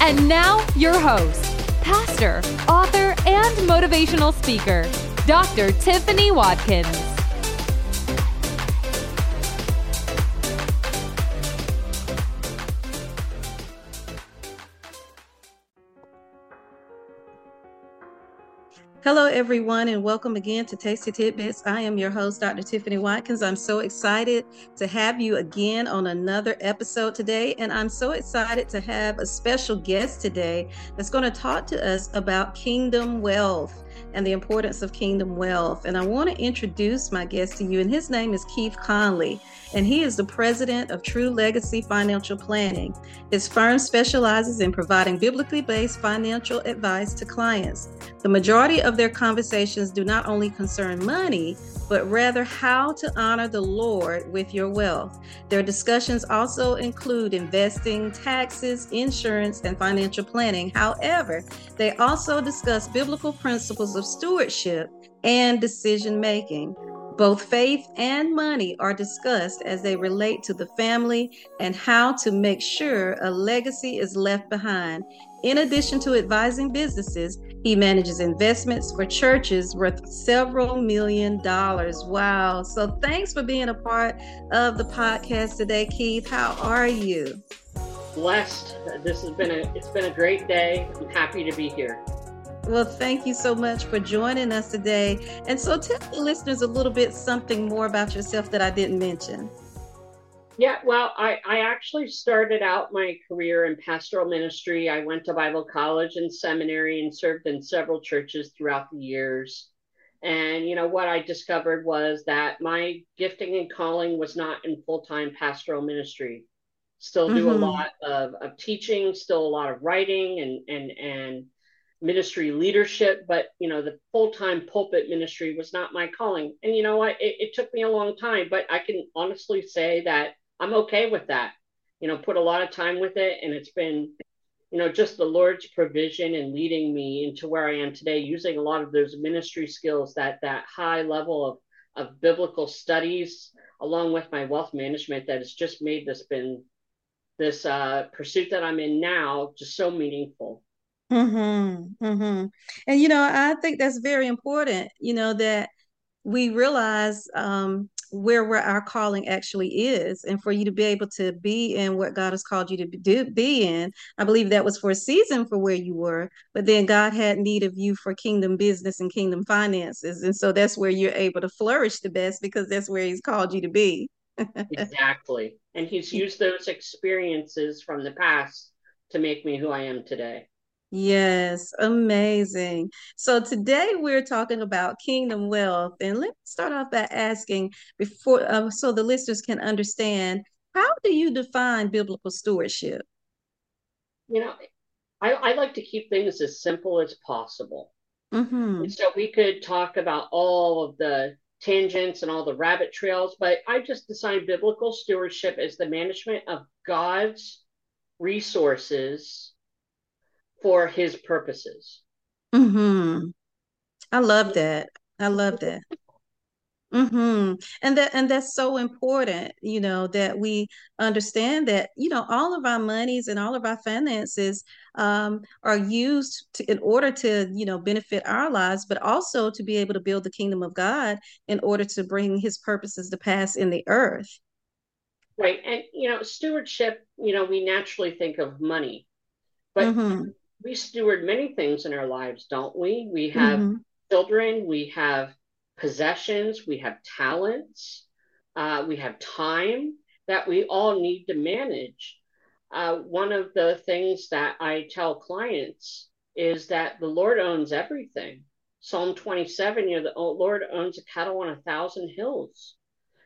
And now, your host, pastor, author, and motivational speaker, Dr. Tiffany Watkins. Hello, everyone, and welcome again to Tasty Tidbits. I am your host, Dr. Tiffany Watkins. I'm so excited to have you again on another episode today, and I'm so excited to have a special guest today that's going to talk to us about kingdom wealth and the importance of kingdom wealth. And I want to introduce my guest to you, and his name is Keith Conley, and he is the president of True Legacy Financial Planning. His firm specializes in providing biblically based financial advice to clients. The majority of their conversations do not only concern money, but rather how to honor the Lord with your wealth. Their discussions also include investing, taxes, insurance, and financial planning. However, they also discuss biblical principles of stewardship and decision making. Both faith and money are discussed as they relate to the family and how to make sure a legacy is left behind. In addition to advising businesses, he manages investments for churches worth several million dollars. Wow. So thanks for being a part of the podcast today, Keith. How are you? Blessed. This has been a it's been a great day. I'm happy to be here. Well, thank you so much for joining us today. And so tell the listeners a little bit something more about yourself that I didn't mention. Yeah, well, I, I actually started out my career in pastoral ministry. I went to Bible college and seminary and served in several churches throughout the years. And, you know, what I discovered was that my gifting and calling was not in full time pastoral ministry. Still do mm-hmm. a lot of, of teaching, still a lot of writing and, and, and ministry leadership, but, you know, the full time pulpit ministry was not my calling. And, you know what? It, it took me a long time, but I can honestly say that I'm okay with that. You know, put a lot of time with it, and it's been, you know, just the Lord's provision and leading me into where I am today, using a lot of those ministry skills, that that high level of of biblical studies, along with my wealth management, that has just made this been this uh, pursuit that I'm in now just so meaningful. Mm-hmm, mm-hmm. And you know, I think that's very important. You know that we realize um, where where our calling actually is and for you to be able to be in what god has called you to do, be in i believe that was for a season for where you were but then god had need of you for kingdom business and kingdom finances and so that's where you're able to flourish the best because that's where he's called you to be exactly and he's used those experiences from the past to make me who i am today Yes, amazing. So today we're talking about kingdom wealth, and let's start off by asking before, uh, so the listeners can understand, how do you define biblical stewardship? You know, I, I like to keep things as simple as possible. Mm-hmm. So we could talk about all of the tangents and all the rabbit trails, but I just define biblical stewardship as the management of God's resources for his purposes. Mm-hmm. I love that. I love that. Mm-hmm. And that and that's so important, you know, that we understand that, you know, all of our monies and all of our finances um, are used to, in order to, you know, benefit our lives, but also to be able to build the kingdom of God in order to bring his purposes to pass in the earth. Right. And, you know, stewardship, you know, we naturally think of money, but mm-hmm we steward many things in our lives, don't we? We have mm-hmm. children, we have possessions, we have talents, uh, we have time that we all need to manage. Uh, one of the things that I tell clients is that the Lord owns everything. Psalm 27, you know, the Lord owns a cattle on a thousand hills.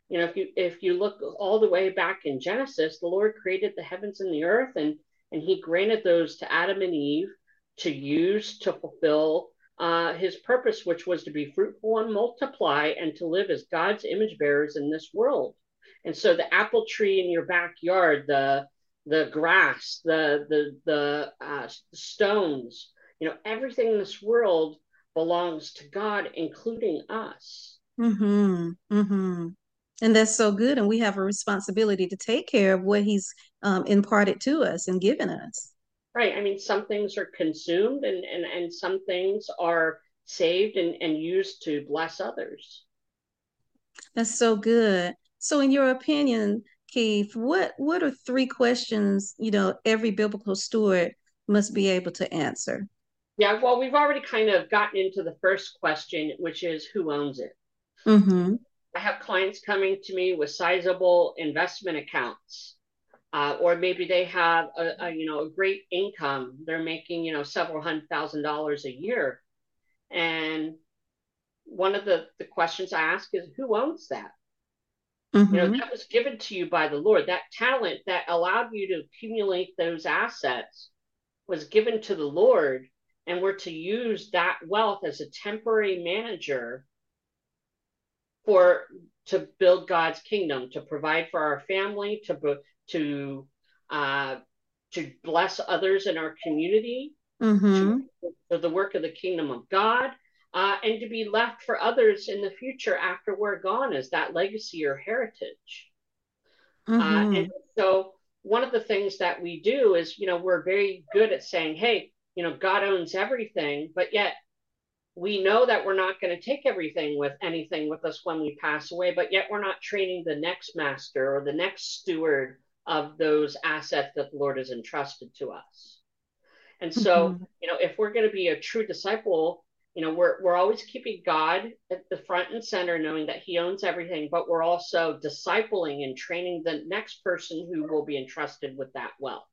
You know, if you if you look all the way back in Genesis, the Lord created the heavens and the earth, and and he granted those to Adam and Eve to use to fulfill uh, his purpose, which was to be fruitful and multiply and to live as God's image bearers in this world. And so the apple tree in your backyard, the the grass, the the the uh, stones, you know, everything in this world belongs to God, including us. Mm-hmm. Mm-hmm. And that's so good. And we have a responsibility to take care of what He's um, imparted to us and given us. Right. I mean, some things are consumed and, and, and some things are saved and, and used to bless others. That's so good. So, in your opinion, Keith, what what are three questions you know every biblical steward must be able to answer? Yeah, well, we've already kind of gotten into the first question, which is who owns it. Mm-hmm. I have clients coming to me with sizable investment accounts, uh, or maybe they have a, a, you know a great income. They're making you know several hundred thousand dollars a year, and one of the the questions I ask is who owns that. Mm-hmm. You know, mm-hmm. that was given to you by the Lord. That talent that allowed you to accumulate those assets was given to the Lord, and we're to use that wealth as a temporary manager for to build God's kingdom, to provide for our family, to to uh, to bless others in our community, mm-hmm. for the work of the kingdom of God, uh, and to be left for others in the future after we're gone as that legacy or heritage. Uh, mm-hmm. Uh, and so, one of the things that we do is, you know, we're very good at saying, "Hey, you know, God owns everything," but yet we know that we're not going to take everything with anything with us when we pass away, but yet we're not training the next master or the next steward of those assets that the Lord has entrusted to us. And so, mm-hmm. you know, if we're going to be a true disciple, you know, we're we're always keeping God at the front and center, knowing that He owns everything, but we're also discipling and training the next person who will be entrusted with that wealth.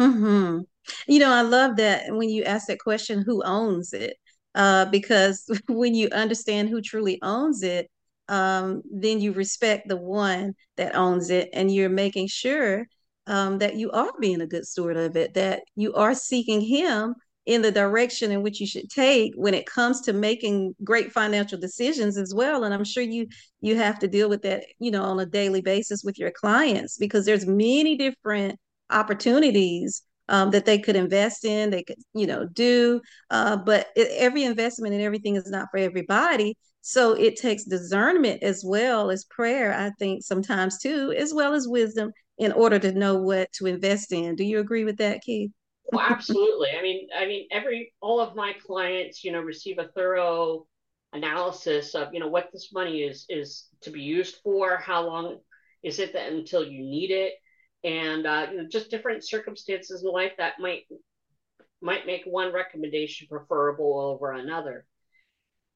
Hmm. You know, I love that when you ask that question, who owns it? Uh, because when you understand who truly owns it, um, then you respect the one that owns it, and you're making sure um, that you are being a good steward of it, that you are seeking Him in the direction in which you should take when it comes to making great financial decisions as well. And i'm sure you you have to deal with that you know on a daily basis with your clients because there's many different opportunities um, that they could invest in, they could, you know, do. Uh, but it, every investment and everything is not for everybody. So it takes discernment as well as prayer, I think, sometimes too, as well as wisdom in order to know what to invest in. Do you agree with that, Keith? well, absolutely. I mean, I mean, every all of my clients, you know, receive a thorough analysis of, you know, what this money is is to be used for, how long is it that until you need it, and uh, you know, just different circumstances in life that might might make one recommendation preferable over another.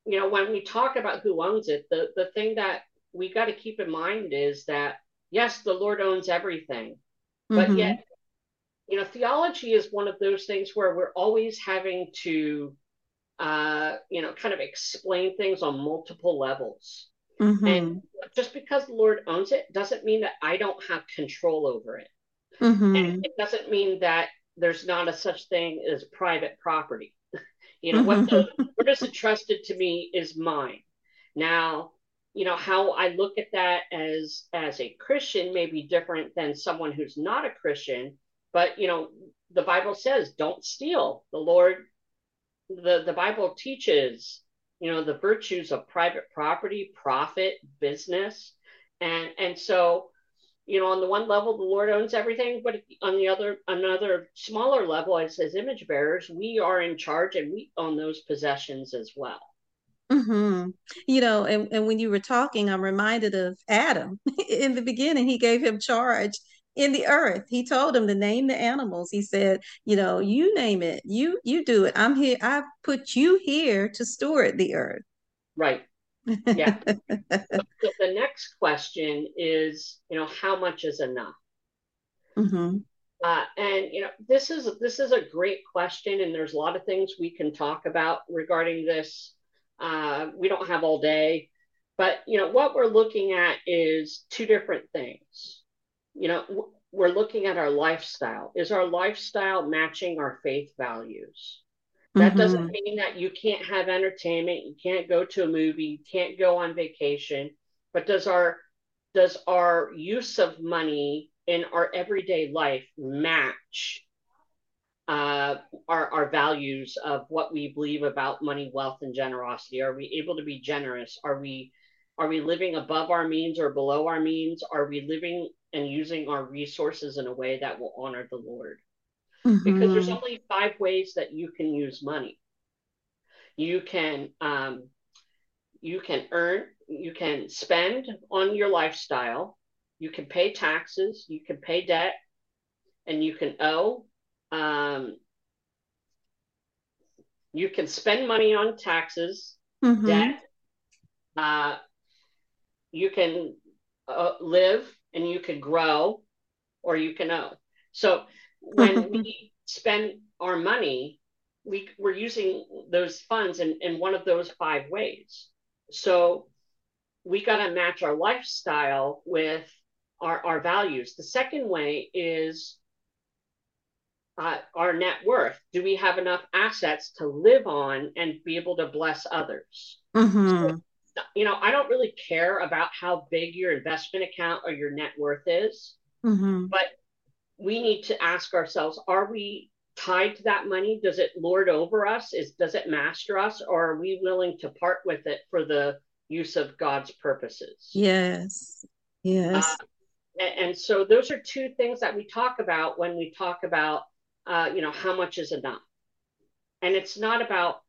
You know, when we talk about who owns it, the the thing that we got to keep in mind is that yes, the Lord owns everything, but mm-hmm. yet, you know, theology is one of those things where we're always having to, uh, you know, kind of explain things on multiple levels. Mm-hmm. And just because the Lord owns it doesn't mean that I don't have control over it. Mm-hmm. And it doesn't mean that there's not a such thing as private property. you know, what, the, mm-hmm. what is entrusted to me is mine. Now, you know, how I look at that as as a Christian may be different than someone who's not a Christian, but you know, the Bible says don't steal. The Lord the the Bible teaches you know the virtues of private property profit business. And and so you know on the one level the lord owns everything but on the other another smaller level as his image bearers we are in charge and we own those possessions as well. Mm-hmm. you know and, and when you were talking i'm reminded of adam. In the beginning he gave him charge in the earth. He told him to name the animals. He said, you know, you name it. You you do it. I'm here. I put you here to steward the earth. Right. Yeah. so the next question is, you know, how much is enough? Mm-hmm. Uh, and you know, this is this is a great question, and there's a lot of things we can talk about regarding this. Uh, we don't have all day, but you know, what we're looking at is two different things you know we're looking at our lifestyle. Is our lifestyle matching our faith values? That mm-hmm. doesn't mean that you can't have entertainment, you can't go to a movie, you can't go on vacation, but does our does our use of money in our everyday life match uh, our, our values of what we believe about money, wealth, and generosity? Are we able to be generous? Are we are we living above our means or below our means? Are we living and using our resources in a way that will honor the Lord? Mm-hmm. Because there's only five ways that you can use money. You can um, you can earn, you can spend on your lifestyle, you can pay taxes, you can pay debt, and you can owe. Um, you can spend money on taxes, mm-hmm. debt. Uh, you can uh, live and you can grow, or you can owe. So when we spend our money, we, we're using those funds in, in one of those five ways. So we got to match our lifestyle with our, our values. The second way is uh, our net worth. Do we have enough assets to live on and be able to bless others? Mm-hmm. So, you know, I don't really care about how big your investment account or your net worth is, mm-hmm. but we need to ask ourselves are we tied to that money? Does it lord over us? Is does it master us? Or are we willing to part with it for the use of god's purposes? Yes. Yes. Uh, and, and, so those are two things that we talk about when we talk about uh, you know how much is enough. And it's not about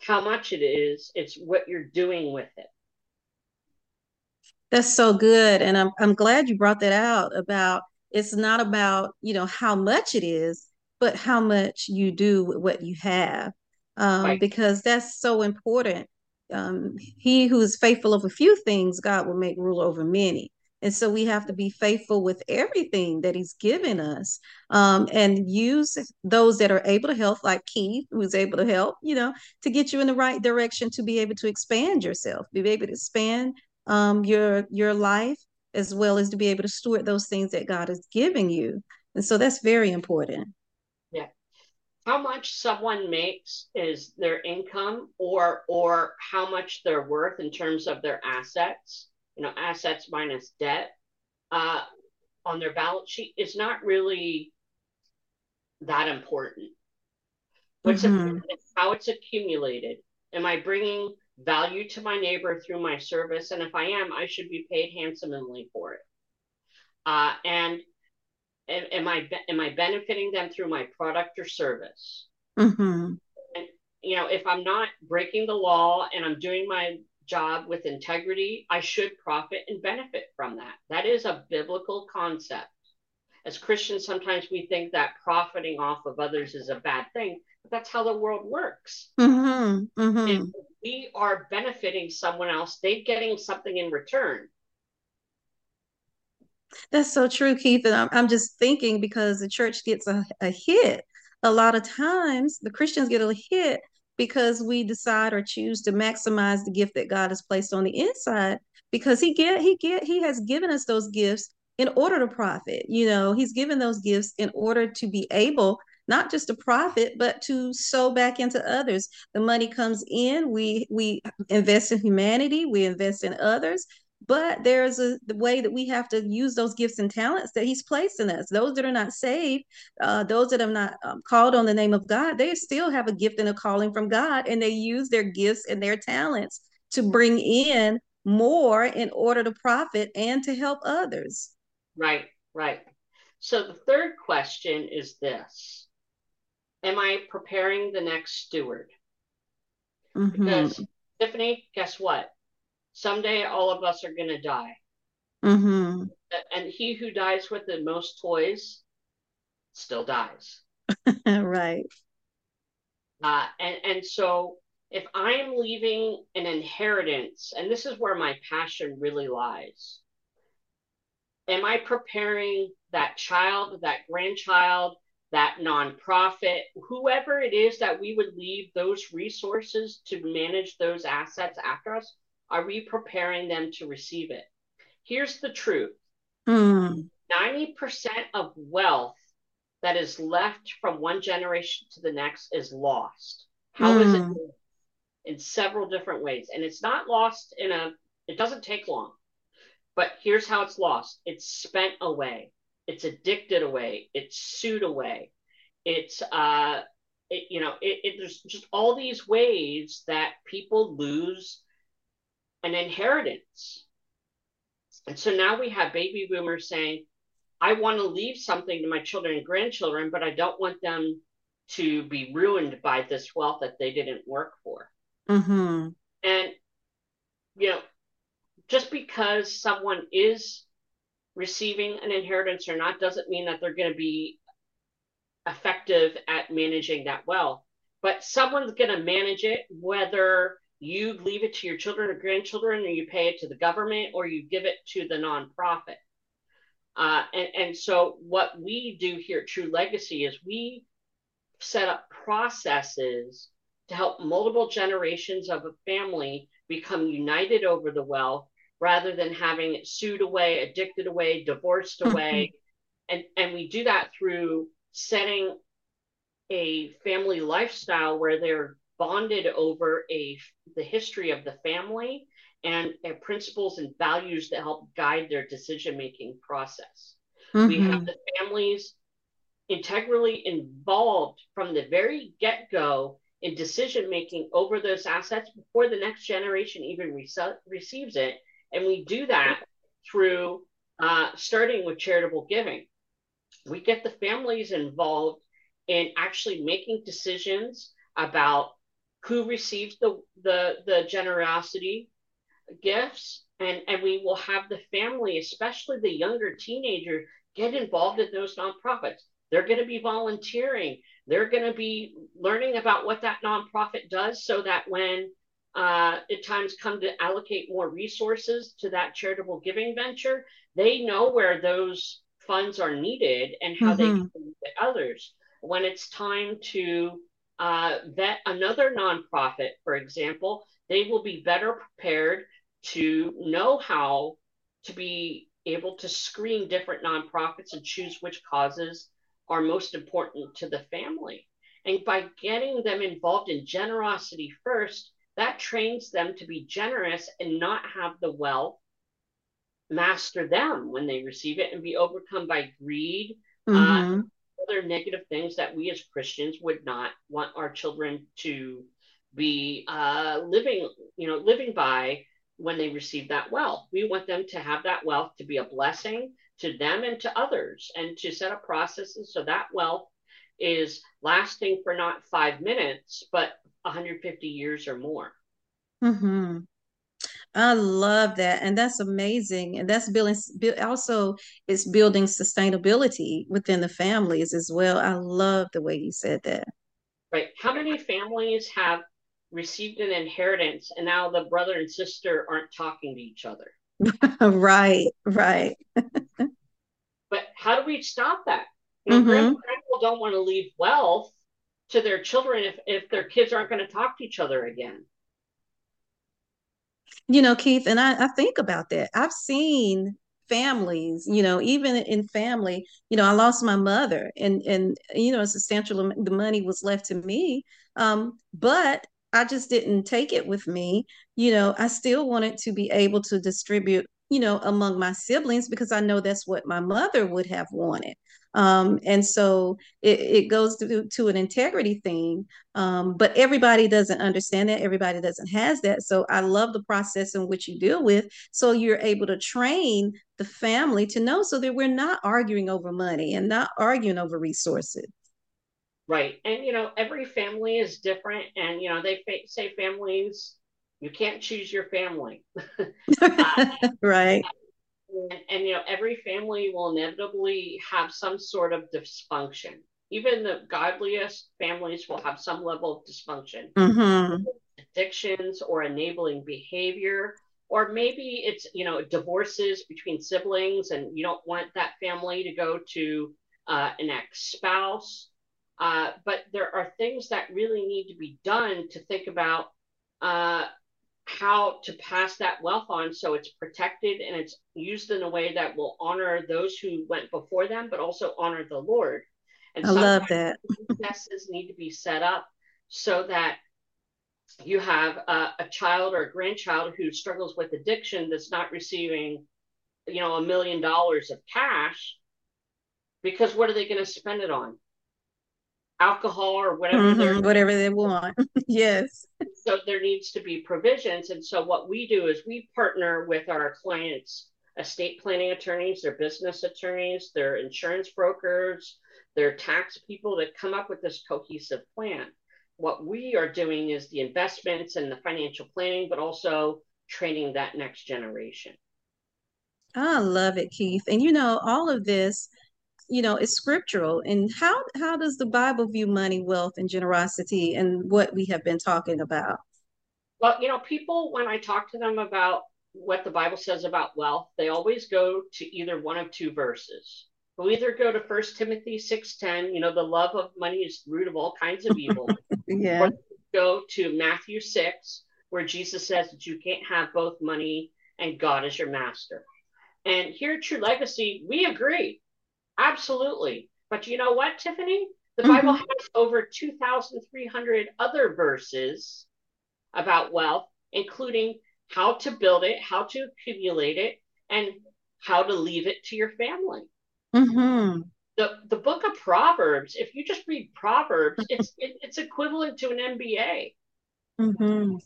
how much it is it's what you're doing with it. That's so good and i'm, I'm glad you brought that out about it's not about you know how much it is but how much you do with what you have. Um, right. because that's so important. Um, he who is faithful of a few things god will make rule over many and so we have to be faithful with everything that he's given us um, and use those that are able to help, like Keith, who's able to help, you know, to get you in the right direction to be able to expand yourself, be able to expand um, your your life as well as to be able to steward those things that God is giving you. And so that's very important. Yeah. How much someone makes is their income or or how much they're worth in terms of their assets, you know, assets minus debt uh, on their balance sheet is not really that important. What's mm-hmm. important is how it's accumulated. Am I bringing value to my neighbor through my service. And if I am, I should be paid handsomely for it. Uh, and am I am I benefiting them through my product or service? Mm-hmm. And you know, if I'm not breaking the law and I'm doing my job with integrity, I should profit and benefit from that. That is a biblical concept. As Christians, sometimes we think that profiting off of others is a bad thing, but that's how the world works. Mm-hmm. Mm-hmm we are benefiting someone else, they're getting something in return. That's so true, Keith. And I'm, I'm just thinking because the church gets a, a hit. A lot of times, the Christians get a hit because we decide or choose to maximize the gift that God has placed on the inside because he get he get he has given us those gifts in order to profit you know he's given those gifts in order to be able not just to profit, but to sow back into others. The money comes in, we we invest in humanity, we invest in others, but there's a the way that we have to use those gifts and talents that he's placed in us those that are not saved uh, those that have not um, called on the name of god they still have a gift and a calling from god and they use their gifts and their talents to bring in more in order to profit and to help others right right so the third question is this am I preparing the next steward? Mm-hmm. Because Tiffany, guess what? Someday all of us are going to die. Mm-hmm. And he who dies with the most toys still dies. right. Uh, and, and so if I am leaving an inheritance, and this is where my passion really lies, am I preparing that child, that grandchild, that nonprofit, whoever it is that we would leave those resources to manage those assets after us, are we preparing them to receive it? Here's the truth. Mm. 90% of wealth that is left from one generation to the next is lost. How mm. is it? Hmm. In several different ways. And it's not lost in a, it doesn't take long. But here's how it's lost it's spent away, it's addicted away, it's sued away, it's, uh, it, you know, it, it, there's just all these ways that people lose an inheritance. And so now we have baby boomers saying, I want to leave something to my children and grandchildren, but I don't want them to be ruined by this wealth that they didn't work for. Mm-hmm. And, you know, just because someone is receiving an inheritance or not doesn't mean that they're going to be effective at managing that wealth. But someone's going to manage it, whether you leave it to your children or grandchildren, or you pay it to the government, or you give it to the nonprofit. Uh, and, and so, what we do here at True Legacy is we set up processes to help multiple generations of a family become united over the wealth rather than having it sued away, addicted away, divorced mm-hmm. away. and, and we do that through setting a family lifestyle where they're bonded over a the history of the family and, principles and values that help guide their decision making process. Mm-hmm. We have the families integrally involved from the very get go in decision making over those assets before the next generation even rece- receives it. And we do that through uh, starting with charitable giving. We get the families involved in actually making decisions about who receives the, the, the generosity gifts. And, and we will have the family, especially the younger teenager, get involved in those nonprofits. They're going to be volunteering. They're going to be learning about what that nonprofit does so that when uh, at times come to allocate more resources to that charitable giving venture, they know where those funds are needed and how mm-hmm. they can benefit others. When it's time to uh, vet another nonprofit, for example, they will be better prepared to know how to be able to screen different nonprofits and choose which causes are most important to the family. And by getting them involved in generosity first, that trains them to be generous and not have the wealth master them when they receive it and be overcome by greed, uh, mm-hmm. uh, other negative things that we as Christians would not want our children to be uh, living, you know, living by when they receive that wealth. We want them to have that wealth to be a blessing to them and to others and to set up processes so that wealth is lasting for not five minutes, but 150 years or more. Mm-hmm. I love that. And that's amazing. And that's building, also, it's building sustainability within the families as well. I love the way you said that. Right. How many families have received an inheritance and now the brother and sister aren't talking to each other? right, right. but how do we stop that? You know, mm-hmm. people don't want to leave wealth to their children if, if their kids aren't going to talk to each other again you know, Keith, and I, I think about that. I've seen families, you know, even in family, you know, I lost my mother and, and, you know, a substantial the money was left to me. Um, but I just didn't take it with me. You know, I still wanted to be able to distribute, you know, among my siblings because I know that's what my mother would have wanted. Um, and so it, it goes to, to an integrity thing. Um, but everybody doesn't understand that. Everybody doesn't has that. So I love the process in which you deal with. So you're able to train the family to know so that we're not arguing over money and not arguing over resources. Right. And, you know, every family is different. And, you know, they fa- say families, you can't choose your family. uh, right and, and, you know every family will inevitably have some sort of dysfunction even the godliest families will have some level of dysfunction mm-hmm. addictions or enabling behavior or maybe it's you know divorces between siblings and you don't want that family to go to uh, an ex-spouse uh, but there are things that really need to be done to think about uh, how to pass that wealth on so it's protected and it's used in a way that will honor those who went before them, but also honor the Lord. And I love that. Processes need to be set up so that you have a, a, child or a grandchild who struggles with addiction that's not receiving, you know, a million dollars of cash because what are they going to spend it on? Alcohol or whatever mm-hmm, whatever they want. yes. So there needs to be provisions. And so what we do is we partner with our clients, estate planning attorneys, their business attorneys, their insurance brokers, their tax people that come up with this cohesive plan. What we are doing is the investments and the financial planning, but also training that next generation. I love it, Keith. And you know, all of this, you know, is scriptural. And how how does the Bible view money, wealth, and generosity and what we have been talking about? Well, you know, people when I talk to them about what the Bible says about wealth, they always go to either one of two verses. We'll either go to First Timothy 6:10, you know, the love of money is the root of all kinds of evil. yeah. Or go to Matthew 6, where Jesus says that you can't have both money and God as your master. And here at True Legacy, we agree. Absolutely. But you know what, Tiffany? The mm-hmm. Bible has over 2,300 other verses about wealth, including how to build it, how to accumulate it, and how to leave it to your family. Mm-hmm. The the book of Proverbs, if you just read Proverbs, it's it, it's equivalent to an MBA. Mm-hmm.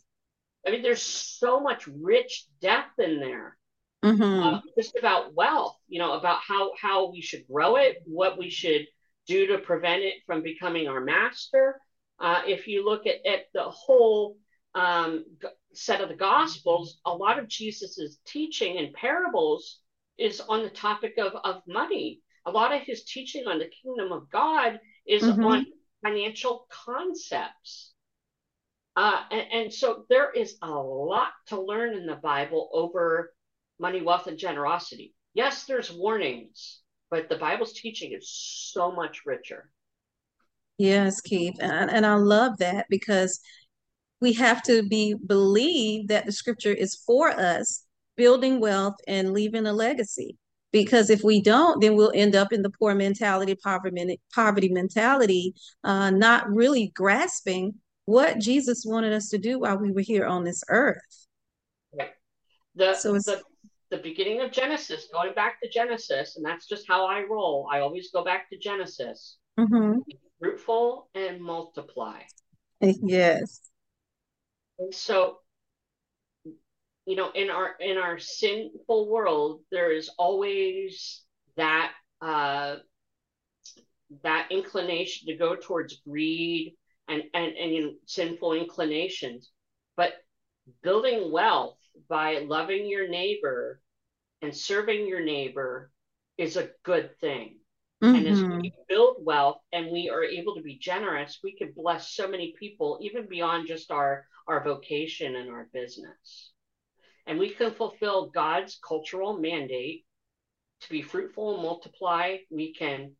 I mean, there's so much rich depth in there. Mm-hmm. Uh, just about wealth, you know, about how how we should grow it, what we should do to prevent it from becoming our master. Uh, if you look at, at the whole um, set of the Gospels, a lot of Jesus's teaching and parables is on the topic of, of money. A lot of his teaching on the kingdom of God is mm-hmm. on financial concepts. Uh, and, and so there is a lot to learn in the Bible over money, wealth, and generosity. Yes, there's warnings, but the Bible's teaching is so much richer. Yes, Keith. And, and I love that because we have to be believe that the scripture is for us building wealth and leaving a legacy. Because if we don't, then we'll end up in the poor mentality, poverty, poverty mentality, uh, not really grasping what Jesus wanted us to do while we were here on this earth. Right. The, so it's, the, the beginning of Genesis, going back to Genesis, and that's just how I roll. I always go back to Genesis. Mm-hmm. Fruitful and multiply. Yes. And so you know in our in our sinful world there is always that uh that inclination to go towards greed and and and you know, sinful inclinations but building wealth by loving your neighbor and serving your neighbor is a good thing mm-hmm. and as we mm-hmm. build wealth and we are able to be generous we can bless so many people even beyond just our our vocation and our business and we can fulfill God's cultural mandate to be fruitful and multiply. We can,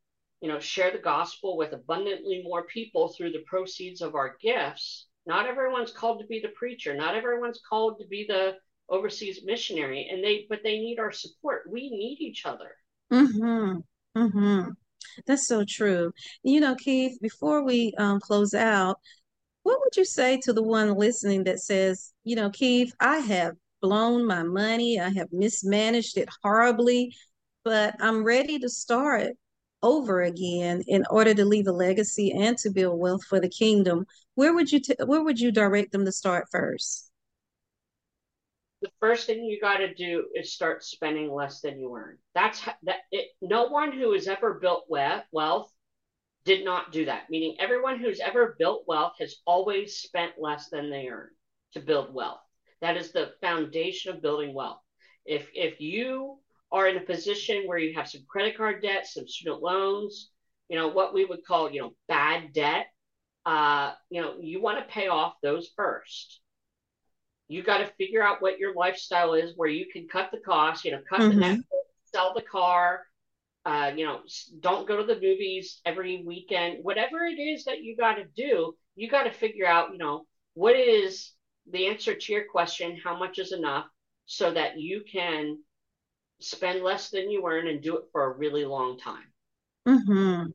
you know, share the gospel with abundantly more people through the proceeds of our gifts. Not everyone's called to be the preacher. Not everyone's called to be the overseas missionary, and they but they need our support. We need each other. mm-hmm. Mm-hmm. That's so true. You know, Keith. Before we um, close out, what would you say to the one listening that says, you know, Keith, I have blown my money. I have mismanaged it horribly, but I'm ready to start over again in order to leave a legacy and to build wealth for the kingdom. Where would you t- where would you direct them to start first? The first thing you got to do is start spending less than you earn. That's how, that. It, no one who has ever built wealth did not do that. Meaning, everyone who's ever built wealth has always spent less than they earn to build wealth. That is the foundation of building wealth. If if you are in a position where you have some credit card debt, some student loans, you know what we would call you know bad debt, uh, you know you want to pay off those first. You got to figure out what your lifestyle is, where you can cut the cost. You know, cut mm-hmm. the net, sell the car. Uh, you know, don't go to the movies every weekend. Whatever it is that you got to do, you got to figure out. You know, what is the answer to your question, how much is enough, so that you can spend less than you earn and do it for a really long time. Mm-hmm.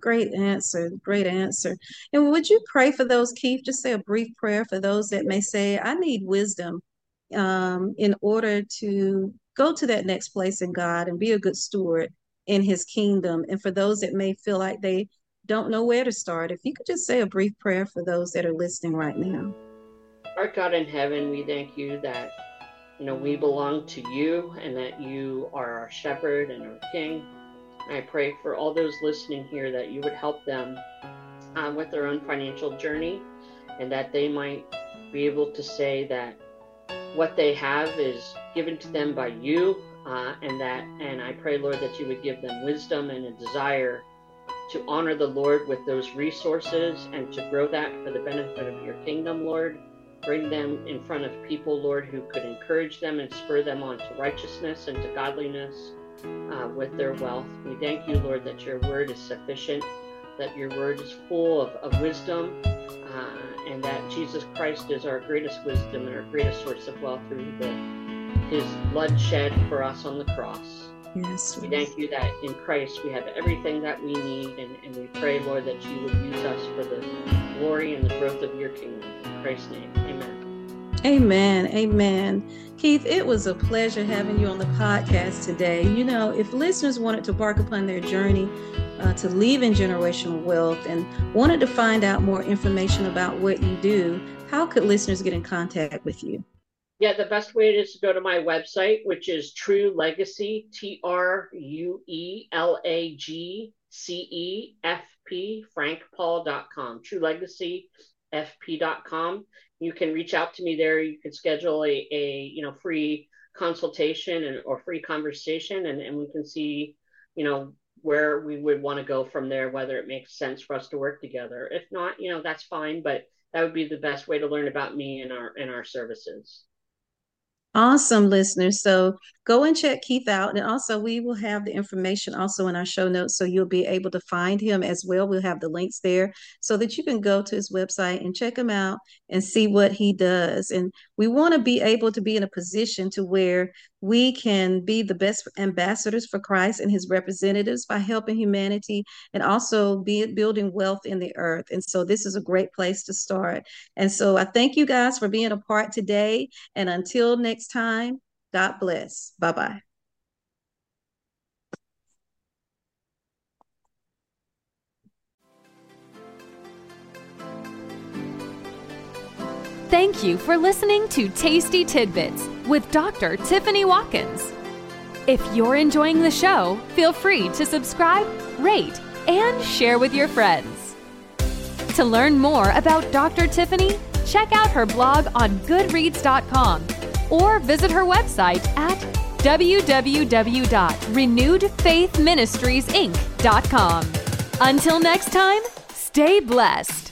Great answer. Great answer. And would you pray for those, Keith? Just say a brief prayer for those that may say, I need wisdom um, in order to go to that next place in God and be a good steward in his kingdom. And for those that may feel like they don't know where to start, if you could just say a brief prayer for those that are listening right now. Our God in heaven, we thank you that you know we belong to you and that you are our shepherd and our king. I pray for all those listening here that you would help them uh, with their own financial journey and that they might be able to say that what they have is given to them by you uh, and that and i pray lord that you would give them wisdom and a desire to honor the lord with those resources and to grow that for the benefit of your kingdom lord. Bring them in front of people lord who could encourage them and spur them on to righteousness and to godliness uh, with their wealth we thank you lord that your word is sufficient that your word is full of, of wisdom uh, and that Jesus Christ is our greatest wisdom and our greatest source of wealth through the, his blood shed for us on the cross. Yes. We thank you that in Christ we have everything that we need, and, and we pray, Lord, that you would use us for the glory and the growth of your kingdom. In Christ's name, amen. Amen. Amen. Keith, it was a pleasure having you on the podcast today. You know, if listeners wanted to embark upon their journey uh, to leaving generational wealth and wanted to find out more information about what you do, how could listeners get in contact with you? Yeah, the best way is to go to my website, which is True Legacy, T R U E L A G C E F P, frankpaul.com. True Legacy, fp.com. You can reach out to me there. You can schedule a, a you know free consultation and or free conversation and, and we can see, you know, where we would want to go from there, whether it makes sense for us to work together. If not, you know, that's fine, but that would be the best way to learn about me and our and our services. Awesome, listeners. So go and check Keith out. And also, we will have the information also in our show notes. So you'll be able to find him as well. We'll have the links there so that you can go to his website and check him out and see what he does. And we want to be able to be in a position to where we can be the best ambassadors for Christ and his representatives by helping humanity and also be building wealth in the earth. And so this is a great place to start. And so I thank you guys for being a part today. And until next time, God bless. Bye bye. Thank you for listening to Tasty Tidbits with Dr. Tiffany Watkins. If you're enjoying the show, feel free to subscribe, rate, and share with your friends. To learn more about Dr. Tiffany, check out her blog on goodreads.com or visit her website at www.renewedfaithministriesinc.com. Until next time, stay blessed.